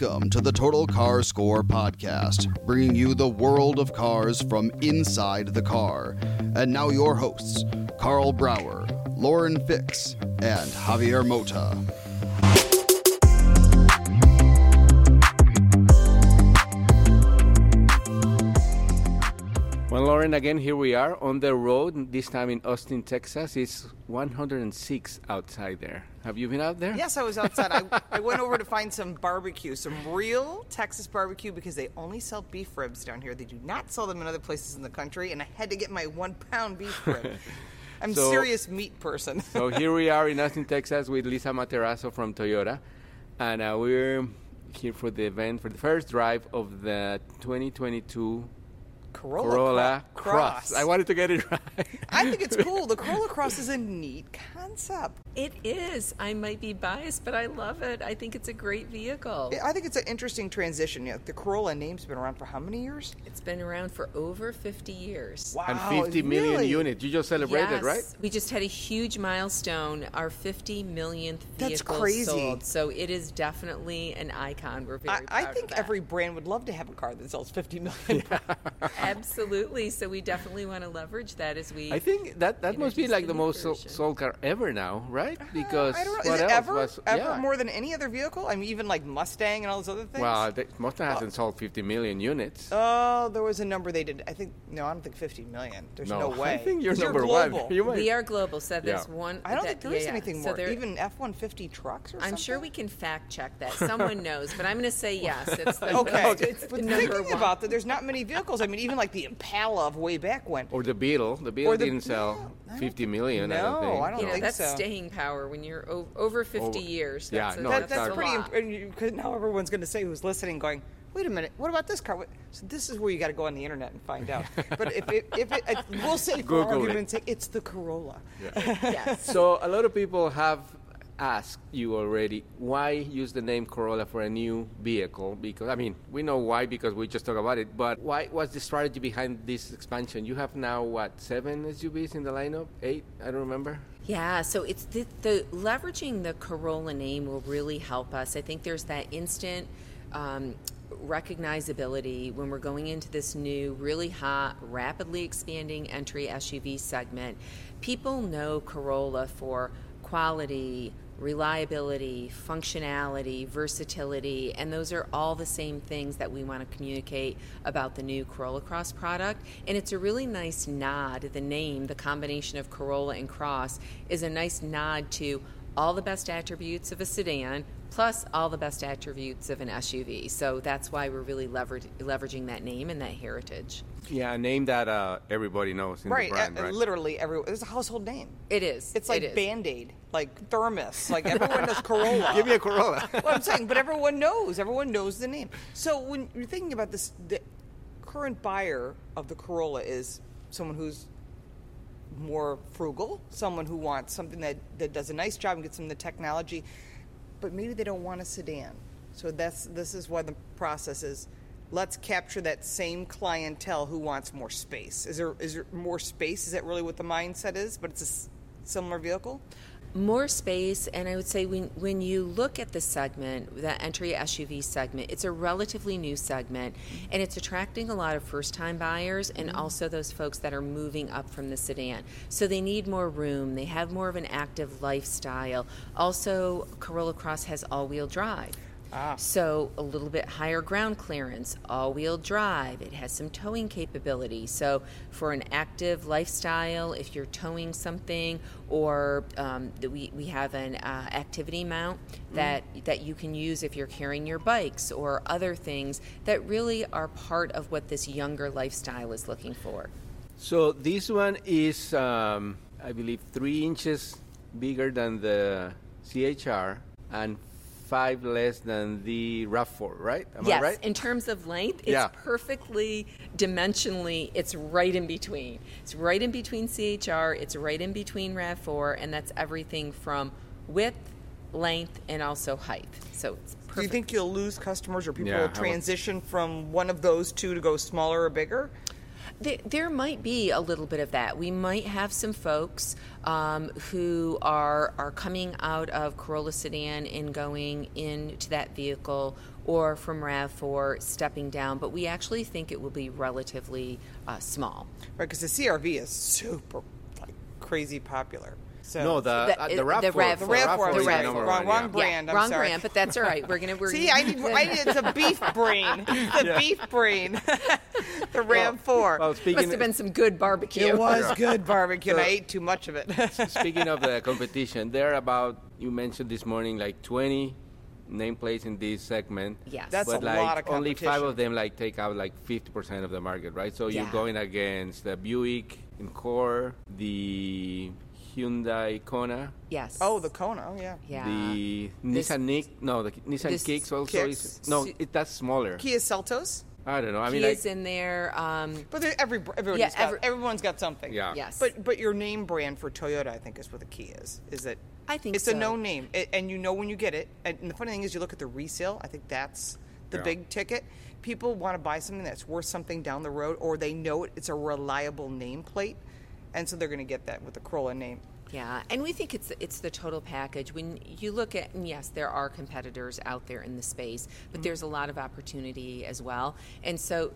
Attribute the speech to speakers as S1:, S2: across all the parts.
S1: Welcome to the Total Car Score podcast, bringing you the world of cars from inside the car. And now, your hosts, Karl Brauer, Lauren Fix, and Javier Mota.
S2: Lauren, again, here we are on the road, this time in Austin, Texas. It's 106 outside there. Have you been out there?
S3: Yes, I was outside. I, I went over to find some barbecue, some real Texas barbecue, because they only sell beef ribs down here. They do not sell them in other places in the country, and I had to get my one pound beef rib. I'm
S2: So-
S3: a serious meat person.
S2: so here we are in Austin, Texas with Lisa Materazzo from Toyota. And uh, we're here for the event, for the first drive of the 2022
S3: Corolla,
S2: Corolla
S3: Cro-
S2: Cross. I wanted to get it right.
S3: I think it's cool. The Corolla Cross is a neat concept.
S4: It is. I might be biased, but I love it. I think it's a great vehicle.
S3: I think it's an interesting transition. You know, the Corolla name's been around for how many years?
S4: It's been around for over 50 years.
S3: Wow,
S2: and 50 million
S3: really?
S2: units. You just celebrated,
S4: yes.
S2: right?
S4: We just had a huge milestone, our 50 millionth vehicle
S3: That's
S4: vehicle
S3: crazy.
S4: sold. So it is definitely an icon. We're very
S3: I, I think
S4: of that.
S3: every brand would love to have a car that sells 50 million.
S4: Absolutely. So we definitely want to leverage that as we.
S2: I think that, that must be like
S4: the
S2: the most so-
S4: version.
S2: sold car ever now, right? Uh, because
S3: I don't know.
S2: what
S3: Is it
S2: else
S3: ever,
S2: was
S3: ever
S2: yeah.
S3: more than any other vehicle? I mean, even like Mustang and all those other things.
S2: Well, the, Mustang hasn't uh, sold 50 million units.
S3: Oh, there was a number they did. I think no, I don't think 50 million. There's no,
S2: No,
S3: way.
S2: I think you're
S3: 'Cause
S2: number
S3: global.
S2: one. You might-
S4: we are global, so there's
S2: Yeah.
S4: one.
S3: I don't
S4: that-
S3: think there is
S4: yeah, yeah.
S3: anything
S4: So
S3: more.
S4: there-
S3: Even F-150 trucks or
S4: I'm
S3: something.
S4: sure we can fact check that. Someone knows, but I'm going to say yes. It's the,
S3: Okay,
S4: it's the
S3: but
S4: number
S3: thinking
S4: one.
S3: about that, there's not many vehicles. I mean, even like the Impala of way back when.
S2: Or the Beetle. The Beetle
S3: the-
S2: didn't sell
S3: no, I don't
S2: 50
S3: think-
S2: million, I don't
S3: no,
S2: think.
S3: I don't
S4: you know,
S3: think
S4: that's
S3: so.
S4: staying power when you're o- over 50
S2: Over-
S4: years.
S2: yeah,
S4: a,
S2: no,
S3: that,
S4: that's,
S3: that's
S4: a
S3: pretty.
S4: lot.
S3: Imp- because now everyone's going to say who's listening, going, "Wait a minute, what about this car?" What- So this is where you got to go on the internet and find out. but if it, if it, it, we'll say for
S2: Google it.
S3: argument's sake, it's the Corolla.
S4: yes.
S2: So a lot of people have asked you already why use the name Corolla for a new vehicle? Because I mean we know why because we just talked about it but why was the strategy behind this expansion? You have now what seven SUVs in the lineup? Eight? I don't remember.
S4: Yeah, so it's the, the leveraging the Corolla name will really help us. I think there's that instant um, recognizability when we're going into this new, really hot, rapidly expanding entry SUV segment. People know Corolla for quality, reliability, functionality, versatility, and those are all the same things that we want to communicate about the new Corolla Cross product. And it's a really nice nod. The name, the combination of Corolla and Cross, is a nice nod to all the best attributes of a sedan plus all the best attributes of an SUV. So that's why we're really lever- leveraging that name and that heritage.
S2: Yeah a name that uh, everybody knows in
S3: Right,
S2: the brand
S3: uh,
S2: right
S3: literally every it's a household name.
S4: It is.
S3: It's like
S4: it is.
S3: Band Aid, like Thermos, like everyone knows Corolla.
S2: give me a Corolla
S3: well, I'm saying, but everyone knows. Everyone knows the name. So when you're thinking about this, the current buyer of the Corolla is someone who's more frugal, someone who wants something that, that does a nice job and gets them the technology, but maybe they don't want a sedan. So that's this is why the process is. Let's capture that same clientele who wants more space. Is there is there more space? Is that really what the mindset is? But it's a s- similar vehicle.
S4: More space, and I would say when when you look at the segment, the entry SUV segment, it's a relatively new segment, and it's attracting a lot of first-time buyers and mm-hmm. also those folks that are moving up from the sedan. So they need more room. They have more of an active lifestyle. Also, Corolla Cross has all-wheel drive. So a little bit higher ground clearance, all-wheel drive. It has some towing capability. So for an active lifestyle, if you're towing something, or um, we we have an uh, activity mount that that you can use if you're carrying your bikes or other things that really are part of what this younger lifestyle is looking for.
S2: So this one is, um, I believe, three inches bigger than the CHR and five less than the RAV4, right? Am
S4: yes,
S2: I right?
S4: in terms of length, it's
S2: Yeah.
S4: perfectly dimensionally, it's right in between. It's right in between CHR, it's right in between RAV4, and that's everything from width, length, and also height. So it's perfect.
S3: Do you think you'll lose customers or people
S2: Yeah,
S3: will transition from one of those two to go smaller or bigger?
S4: There, might be a little bit of that. We might have some folks um, who are are coming out of Corolla sedan and going into that vehicle, or from Rav4 stepping down. But we actually think it will be relatively uh, small.
S3: Right, because the CRV is super like crazy popular. So
S2: no, the,
S4: The-
S2: uh, the
S4: the
S2: RAV4.
S4: RAV4,
S3: the RAV4,
S2: the
S3: sorry,
S2: number
S3: wrong,
S2: one,
S3: wrong
S2: yeah.
S3: brand.
S4: yeah,
S3: I'm
S4: wrong
S3: sorry.
S4: brand, but that's all right. We're gonna we're
S3: See, I need, I need it's a beef brain. The beef brain. the Ram Four.
S2: Well, speaking
S4: must have been some good barbecue.
S3: it was good barbecue, and I ate too much of it.
S2: Speaking of the competition, there are about you mentioned this morning like 20 nameplates in this segment.
S4: Yes.
S3: That's
S2: but
S3: a
S2: like
S3: lot of
S2: only five of them like take out like 50% of the market, right? So you're going against the Buick Encore, the Hyundai Kona,
S4: Yes.
S3: oh, the Kona. Oh, yeah.
S4: yeah.
S2: the
S4: This-
S2: Nissan Nick, no, the Nissan
S4: this
S2: Kicks also
S3: Kicks.
S2: is no, it, that's smaller.
S3: Kia Seltos.
S2: I don't know. I mean,
S4: He
S2: like,
S4: in there. Um,
S3: But they're- every everybody's
S4: Yeah,
S3: got, everyone's got something.
S2: Yeah.
S4: yes.
S3: But but your name brand for Toyota, I think, is what the key is. Is that
S4: I think
S3: it's a
S4: so.
S3: known name, a- and you know when you get it. And the funny thing is, you look at the resale. I think that's the
S2: Yeah.
S3: big ticket. People want to buy something that's worth something down the road, or they know it, it's a reliable nameplate, and so they're going to get that with the Corolla name.
S4: Yeah, and we think it's it's the total package. When you look at, and yes, there are competitors out there in the space, but mm-hmm. there's a lot of opportunity as well. And so,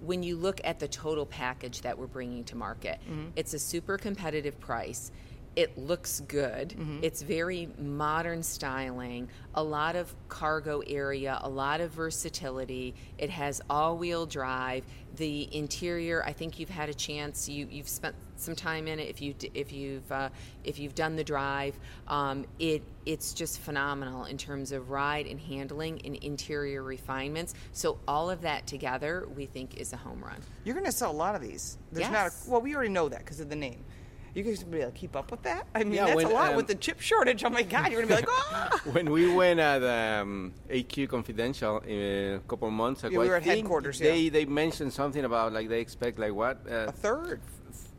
S4: when you look at the total package that we're bringing to market, mm-hmm. it's a super competitive price. It looks good. It's very modern styling, a lot of cargo area, a lot of versatility. It has all-wheel drive. The interior, I think you've had a chance. You you've spent some time in it. If you if you've uh, if you've done the drive, um, it it's just phenomenal in terms of ride and handling and interior refinements. So all of that together, we think is a home run.
S3: You're going to sell a lot of these. There's not.
S4: Yes.
S3: A, well, we already know that because of the name. You guys gonna be able to keep up with that? I mean,
S2: Yeah,
S3: that's
S2: when,
S3: a lot
S2: um,
S3: with the chip shortage. Oh my God, you're gonna be like, ah!
S2: when we went at um, AQ Confidential uh, a couple of months ago,
S3: we were at headquarters,
S2: They
S3: yeah.
S2: they mentioned something about like they expect like what uh,
S3: a third.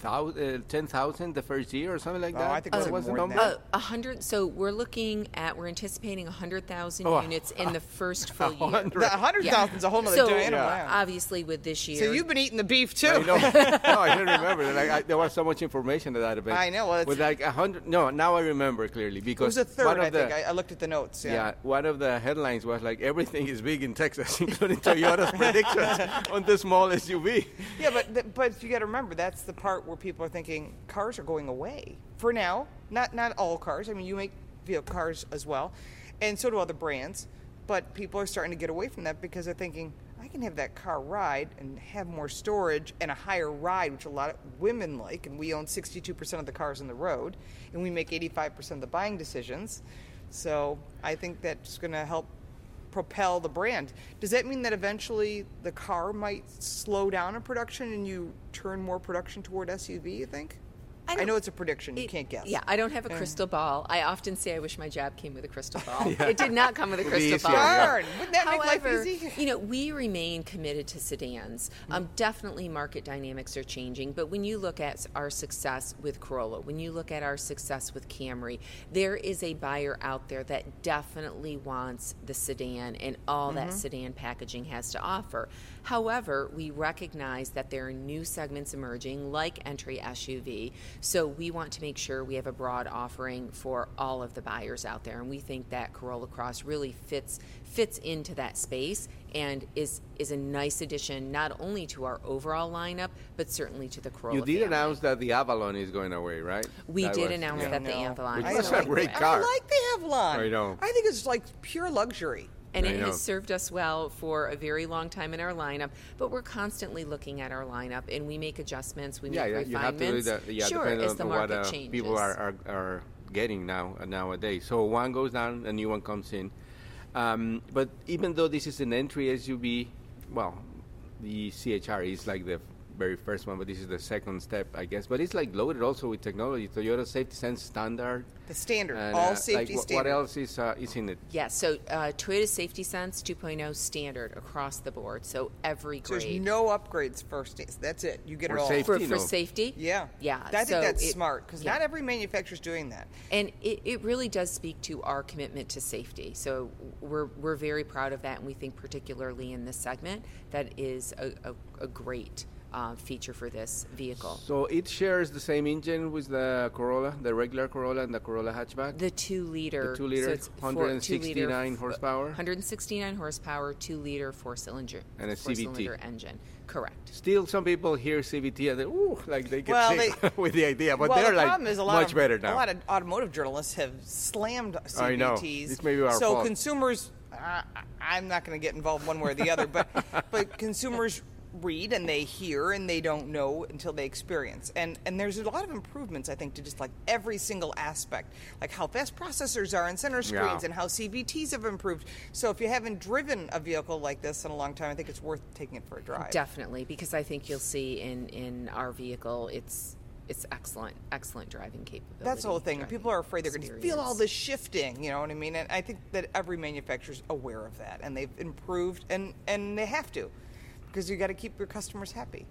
S2: Thou- uh, ten thousand the first year or something like
S3: Oh,
S2: that.
S3: I think it was
S2: What the
S3: more than
S2: number?
S3: that.
S4: Uh, a hundred. So we're looking at we're anticipating a hundred thousand
S2: Oh.
S4: units in the first full year.
S2: hundred.
S3: The hundred thousand is a whole nother
S4: So
S3: animal.
S2: Yeah.
S3: yeah.
S4: obviously with this year,
S3: So you've been eating the beef too.
S2: I know. no, I didn't remember. Like I, there was so much information at that event.
S3: I know, well, it's-
S2: with like a hundred. No, now I remember clearly because.
S3: it
S2: because
S3: was a third,
S2: one of
S3: I
S2: the,
S3: think. I, I looked at the notes. Yeah.
S2: Yeah, one of the headlines was like everything is big in Texas, including Toyota's predictions on the small SUV.
S3: Yeah, but th- but you got to remember that's the part where people are thinking cars are going away for now. Not not all cars. I mean, you make vehicle cars as well, and so do other brands. But people are starting to get away from that because they're thinking I can have that car ride and have more storage and a higher ride, which a lot of women like. And we own 62% of the cars on the road, and we make 85% of the buying decisions. So I think that's going to help propel the brand. Does that mean that eventually the car might slow down in production and you turn more production toward SUV, you think? I,
S4: don't-
S3: know it's a prediction. You
S4: It-
S3: can't guess.
S4: Yeah, I don't have a crystal ball. I often say I wish my job came with a crystal ball. It did not come with a crystal ball.
S2: yeah.
S3: Darn! Wouldn't that make life
S4: However,
S3: easy?
S4: you know, we remain committed to sedans. Um, definitely, market dynamics are changing. But when you look at our success with Corolla, when you look at our success with Camry, there is a buyer out there that definitely wants the sedan and all that sedan packaging has to offer. However, we recognize that there are new segments emerging, like entry SUV. So we want to make sure we have a broad offering for all of the buyers out there, and we think that Corolla Cross really fits fits into that space and is is a nice addition not only to our overall lineup but certainly to the Corolla.
S2: You did
S4: family.
S2: announce that the Avalon is going away, right?
S4: We
S2: That
S4: did
S2: was-
S4: announce
S2: yeah.
S4: that the Avalon
S2: Which
S4: is
S2: a
S4: going
S2: great
S4: away.
S2: car.
S3: I like the Avalon.
S2: I know.
S3: I think it's like pure luxury.
S4: And
S2: I
S4: it
S2: know.
S4: has served us well for a very long time in our lineup. But we're constantly looking at our lineup, and we make adjustments. We
S2: Yeah,
S4: make
S2: yeah, you have to do
S4: refinements.
S2: that. Yeah,
S4: sure,
S2: depending
S4: as
S2: on
S4: the
S2: what
S4: market
S2: uh,
S4: changes.
S2: people are, are, are getting now uh, nowadays. So one goes down, a new one comes in. Um, but even though this is an entry SUV, well, the CHR is like the very first one, but this is the second step, I guess. But it's like loaded also with technology. Toyota Safety Sense standard.
S3: The standard,
S2: and,
S3: all
S2: uh,
S3: safety
S2: like, wh-
S3: standard.
S2: What else is uh, is in it?
S4: Yes, so uh, Toyota Safety Sense 2.0 standard across the board. So every
S3: So there's no upgrades first. days. That's it. You get
S2: For
S3: it all.
S2: safety.
S4: for,
S2: you
S4: for
S2: know.
S4: safety?
S3: Yeah.
S4: Yeah.
S3: I think
S4: so
S3: that's
S4: it-
S3: smart because
S4: yeah.
S3: not every manufacturer's doing that.
S4: And it, it really does speak to our commitment to safety. So we're, we're very proud of that, and we think, particularly in this segment, that is a, a, a great uh, feature for this vehicle.
S2: So it shares the same engine with the Corolla, the regular Corolla and the Corolla hatchback.
S4: The two liter,
S2: The two liter,
S4: so it's four-
S2: 169
S4: two-liter,
S2: horsepower?
S4: 169 horsepower, two liter, four cylinder,
S2: And a
S4: four
S2: CVT.
S4: cylinder engine. Correct.
S2: Still, some people hear CVT and they, ooh, like they get
S3: Well,
S2: sick
S3: they-
S2: with the idea, but
S3: well,
S2: they're
S3: the
S2: like
S3: problem is a lot
S2: much
S3: of,
S2: better now.
S3: A lot of automotive journalists have slammed CVTs.
S2: I know. This may be our
S3: so
S2: fault.
S3: consumers, uh, I'm not going to get involved one way or the other, but but consumers read and they hear and they don't know until they experience. And and there's a lot of improvements I think to just like every single aspect, like how fast processors are and center screens
S2: Yeah.
S3: and how CVTs have improved. So if you haven't driven a vehicle like this in a long time, I think it's worth taking it for a drive.
S4: Definitely, because I think you'll see in, in our vehicle, it's it's excellent, excellent driving capability.
S3: That's the whole thing. People are afraid they're going to feel all this shifting. You know what I mean? And I think that every manufacturer's aware of that, and they've improved, and and they have to, because you got to keep your customers happy.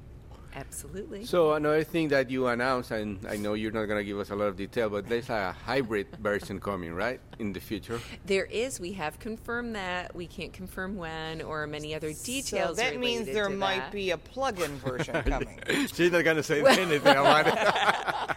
S4: Absolutely.
S2: So another thing that you announced, and I know you're not going to give us a lot of detail, but there's a hybrid version coming, right, in the future.
S4: There is. We have confirmed that. We can't confirm when or many other details.
S3: so that means there
S4: to
S3: might
S4: that.
S3: be a plug-in version coming.
S2: She's not going to say anything about it.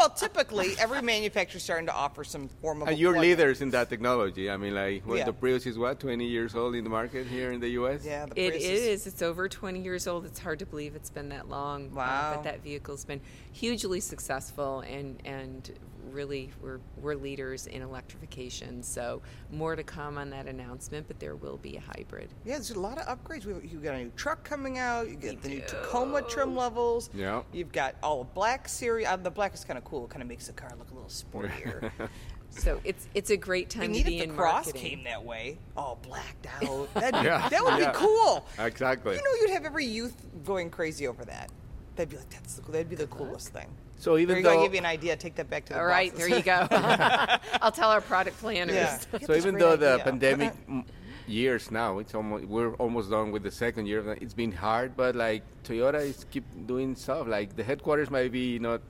S3: well, typically every manufacturer's starting to offer some form of.
S2: And you're
S3: plug-in.
S2: leaders in that technology. I mean, like, when
S3: Yeah.
S2: the Prius is what, 20 years old in the market here in the U.S.
S3: Yeah, the
S4: It
S3: Prius
S4: is. It's over 20 years old. It's hard to believe it's been that long. uh,
S3: Wow.
S4: but that vehicle's been hugely successful, and and really we're we're leaders in electrification. So more to come on that announcement, but there will be a hybrid.
S3: Yeah, there's a lot of upgrades. We, you got a new truck coming out. You get the new Tacoma trim levels.
S2: Yeah.
S3: You've got all black series. Uh, the black is kind of cool. It kind of makes the car look a little sportier.
S4: So it's it's a great time
S3: need
S4: to be
S3: if the
S4: in
S3: cross
S4: marketing.
S3: came that way, all blacked out. That'd be,
S2: Yeah,
S3: that would
S2: yeah.
S3: be cool.
S2: Exactly.
S3: You know, you'd have every youth going crazy over that. They'd be like, "That's the, that'd be the coolest thing."
S2: So even
S3: there you go. I
S2: though
S3: give you an idea. Take that back to the
S4: All right,
S3: bosses.
S4: there you go. I'll tell our product planners.
S3: Yeah.
S2: So even
S3: great
S2: though the pandemic years now, it's almost we're almost done with the second year. It's been hard, but like Toyota is keep doing stuff. Like the headquarters might be not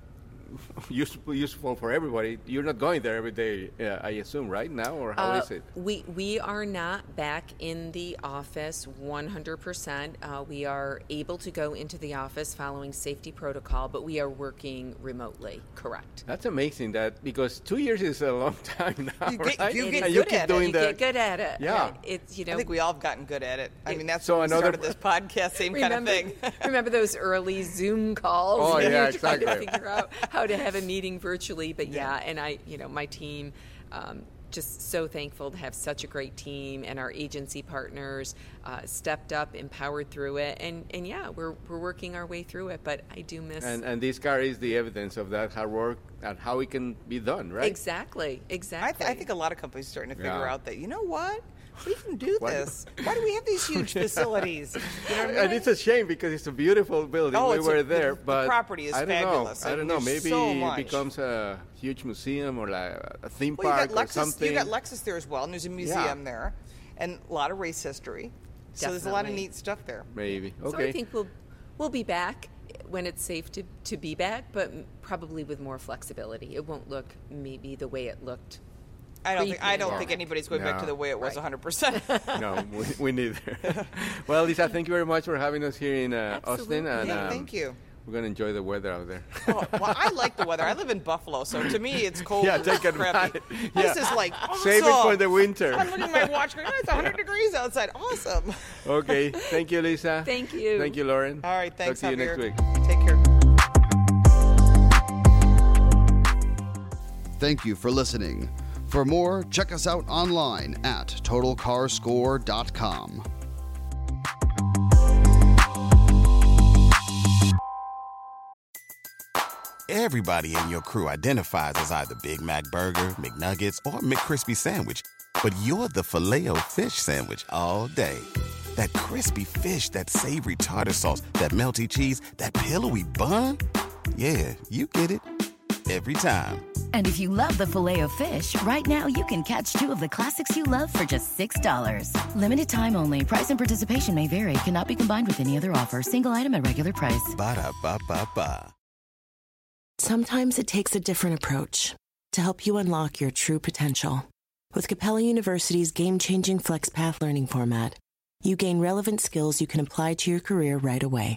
S2: useful useful for everybody. You're not going there every day, uh, I assume, right now, or how is
S4: Uh,
S2: it?
S4: We we are not back in the office 100%. Uh, we are able to go into the office following safety protocol, but we are working remotely. Correct.
S2: That's amazing. That because two years is a long time now,
S3: You get-
S2: right?
S3: you get
S2: and
S3: good
S2: you keep
S3: at it.
S2: doing
S4: you
S2: the
S4: get good at it.
S2: Yeah.
S4: It's you know.
S3: I think we all have gotten good at it. I
S4: It-
S3: mean, that's
S2: So
S3: so
S2: another-
S3: started this podcast. Same
S4: remember,
S3: kind of thing.
S4: remember those early Zoom calls?
S2: Oh, yeah, exactly.
S4: To figure out how to have a meeting virtually, but yeah, and I, you know, my team. Um, just so thankful to have such a great team and our agency partners uh, stepped up, empowered through it, and and yeah, we're we're working our way through it. But I do miss
S2: and and this car is the evidence of that hard work and how it can be done, right?
S4: exactly,
S3: I,
S4: exactly.
S3: th- I think a lot of companies are starting to figure
S2: Yeah.
S3: out that you know what we can do
S2: Why-
S3: this. Why do we have these huge facilities? You know what I
S2: And it's a shame because it's a beautiful building.
S3: Oh,
S2: we
S3: it's a-
S2: were
S3: the-
S2: but
S3: the property is
S2: I don't
S3: fabulous,
S2: know. I don't know. Maybe
S3: so
S2: it becomes a huge museum or like a theme
S3: well, you
S2: park
S3: got
S2: or
S3: Lexus.
S2: something.
S3: You got Lexus there as well, and there's a museum
S2: Yeah.
S3: there, and a lot of race history. So there's a lot of neat stuff there.
S2: Maybe. Okay.
S4: So I think we'll we'll be back when it's safe to, to be back, but probably with more flexibility. It won't look maybe the way it looked
S3: I don't think I don't think anybody's going back to the way it was 100. percent
S2: no, we, we neither. well, Lisa, thank you very much for having us here in uh, Austin. And, um,
S3: thank you.
S2: We're going to enjoy the weather out there.
S3: Oh, well, I like the weather. I live in Buffalo, so to me it's cold.
S2: Yeah,
S3: and
S2: take
S3: crappy.
S2: advantage.
S3: This
S2: Yeah.
S3: is like awesome.
S2: Save it for the winter.
S3: I'm looking at my watch. Going, oh, it's 100 degrees outside. Awesome.
S2: okay. Thank you, Lisa.
S4: Thank you.
S2: Thank you, Lauren.
S3: All right, thanks.
S2: Talk to you next week.
S3: Take care.
S1: Thank you for listening. For more, check us out online at totalcarscore.com.
S5: Everybody in your crew identifies as either Big Mac Burger, McNuggets, or McCrispy Sandwich. But you're the filet fish Sandwich all day. That crispy fish, that savory tartar sauce, that melty cheese, that pillowy bun. Yeah, you get it. Every time.
S6: And if you love the filet of fish, right now you can catch two of the classics you love for just $6. Limited time only. Price and participation may vary. Cannot be combined with any other offer. Single item at regular price.
S5: Ba-da-ba-ba-ba.
S7: Sometimes it takes a different approach to help you unlock your true potential. With Capella University's game changing FlexPath learning format, you gain relevant skills you can apply to your career right away.